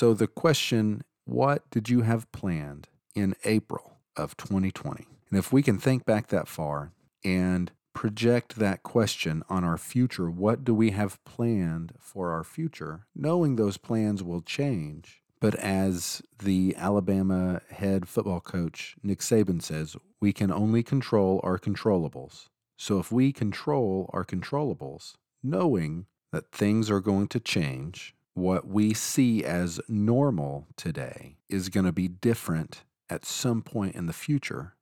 So, the question what did you have planned in April of 2020? And if we can think back that far and project that question on our future, what do we have planned for our future, knowing those plans will change? But as the Alabama head football coach, Nick Saban, says, we can only control our controllables. So if we control our controllables, knowing that things are going to change, what we see as normal today is going to be different at some point in the future.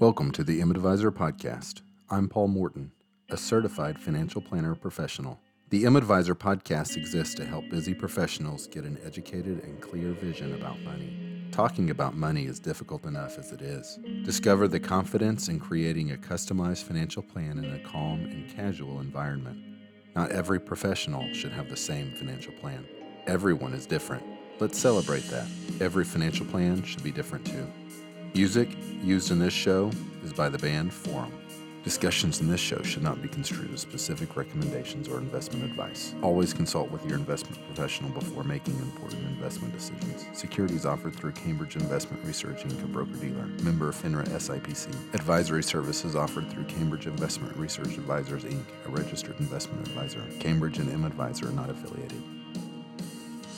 Welcome to the M-Advisor podcast. I'm Paul Morton, a certified financial planner professional. The M-Advisor podcast exists to help busy professionals get an educated and clear vision about money. Talking about money is difficult enough as it is. Discover the confidence in creating a customized financial plan in a calm and casual environment. Not every professional should have the same financial plan. Everyone is different. Let's celebrate that. Every financial plan should be different too. Music used in this show is by the band Forum. Discussions in this show should not be construed as specific recommendations or investment advice. Always consult with your investment professional before making important investment decisions. Securities offered through Cambridge Investment Research Inc., a broker dealer. Member of FINRA SIPC. Advisory services offered through Cambridge Investment Research Advisors Inc., a registered investment advisor. Cambridge and M Advisor are not affiliated.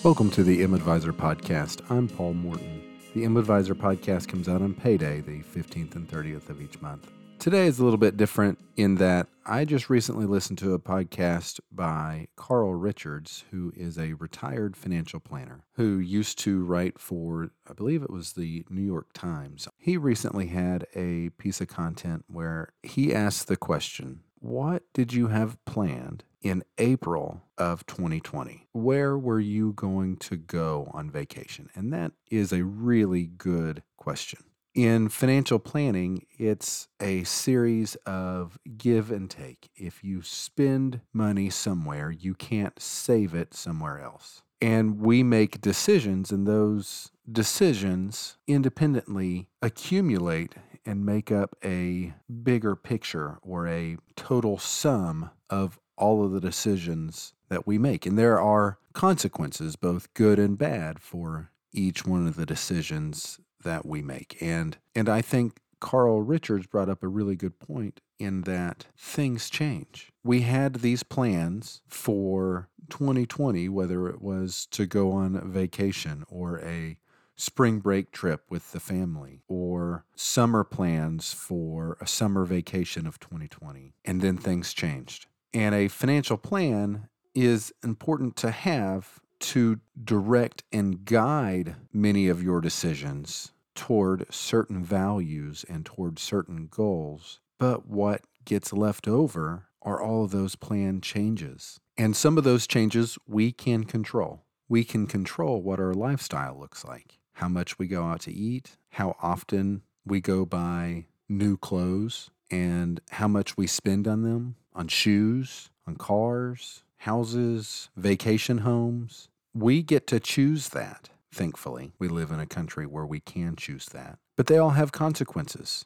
Welcome to the M Advisor podcast. I'm Paul Morton. The M Advisor podcast comes out on payday, the 15th and 30th of each month. Today is a little bit different in that I just recently listened to a podcast by Carl Richards, who is a retired financial planner who used to write for, I believe it was the New York Times. He recently had a piece of content where he asked the question What did you have planned in April of 2020. Where were you going to go on vacation? And that is a really good question. In financial planning, it's a series of give and take. If you spend money somewhere, you can't save it somewhere else. And we make decisions, and those decisions independently accumulate and make up a bigger picture or a total sum of all of the decisions that we make. And there are consequences, both good and bad, for each one of the decisions that we make. And and I think Carl Richards brought up a really good point in that things change. We had these plans for 2020, whether it was to go on vacation or a spring break trip with the family or summer plans for a summer vacation of 2020. And then things changed. And a financial plan is important to have to direct and guide many of your decisions toward certain values and toward certain goals. But what gets left over are all of those plan changes. And some of those changes we can control. We can control what our lifestyle looks like, how much we go out to eat, how often we go buy new clothes, and how much we spend on them, on shoes, on cars, houses, vacation homes. We get to choose that. Thankfully, we live in a country where we can choose that. But they all have consequences.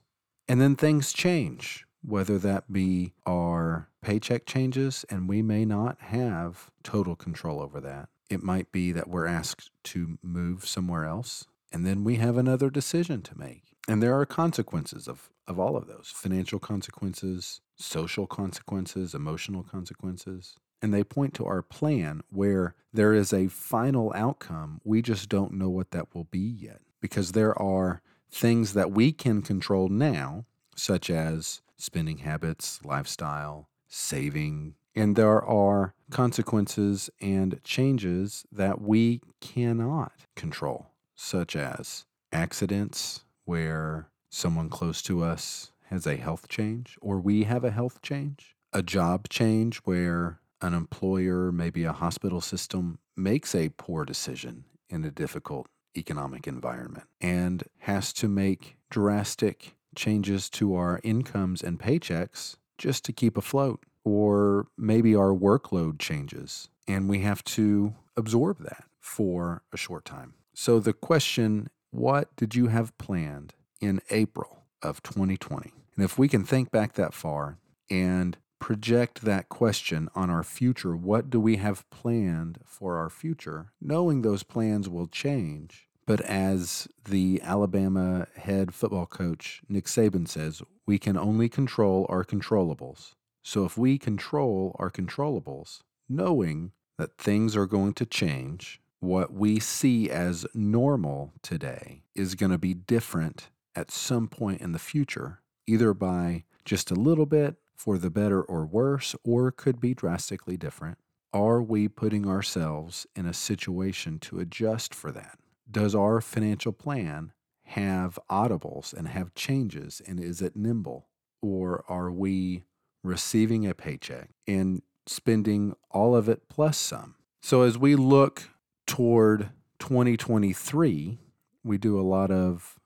And then things change, whether that be our paycheck changes, and we may not have total control over that. It might be that we're asked to move somewhere else, and then we have another decision to make. And there are consequences of, of all of those financial consequences, social consequences, emotional consequences. And they point to our plan where there is a final outcome. We just don't know what that will be yet because there are things that we can control now, such as spending habits, lifestyle, saving. And there are consequences and changes that we cannot control, such as accidents, where someone close to us has a health change or we have a health change, a job change where an employer, maybe a hospital system, makes a poor decision in a difficult economic environment and has to make drastic changes to our incomes and paychecks just to keep afloat. Or maybe our workload changes and we have to absorb that for a short time. So the question what did you have planned in April of 2020? And if we can think back that far and project that question on our future, what do we have planned for our future, knowing those plans will change. But as the Alabama head football coach, Nick Saban, says, we can only control our controllables. So if we control our controllables, knowing that things are going to change, what we see as normal today is going to be different at some point in the future, either by just a little bit for the better or worse, or could be drastically different. Are we putting ourselves in a situation to adjust for that? Does our financial plan have audibles and have changes, and is it nimble? Or are we receiving a paycheck and spending all of it plus some? So, as we look toward 2023, we do a lot of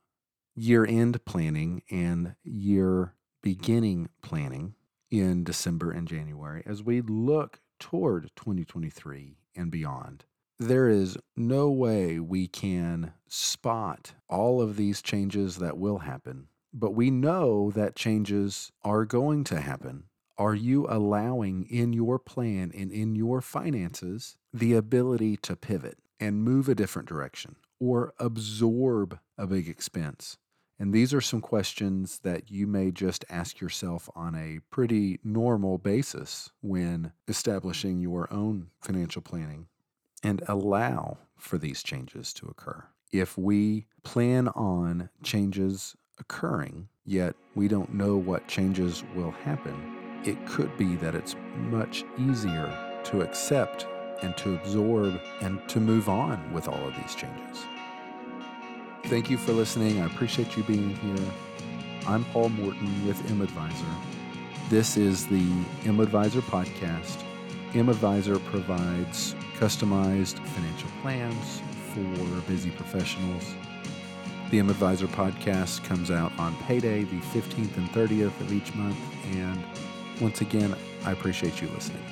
year end planning and year beginning planning in December and January as we look toward 2023 and beyond. There is no way we can spot all of these changes that will happen, but we know that changes are going to happen. Are you allowing in your plan and in your finances the ability to pivot and move a different direction or absorb a big expense? And these are some questions that you may just ask yourself on a pretty normal basis when establishing your own financial planning and allow for these changes to occur. If we plan on changes occurring, yet we don't know what changes will happen, it could be that it's much easier to accept and to absorb and to move on with all of these changes. Thank you for listening. I appreciate you being here. I'm Paul Morton with M Advisor. This is the M Advisor podcast. M Advisor provides customized financial plans for busy professionals. The M Advisor podcast comes out on payday, the 15th and 30th of each month. And once again, I appreciate you listening.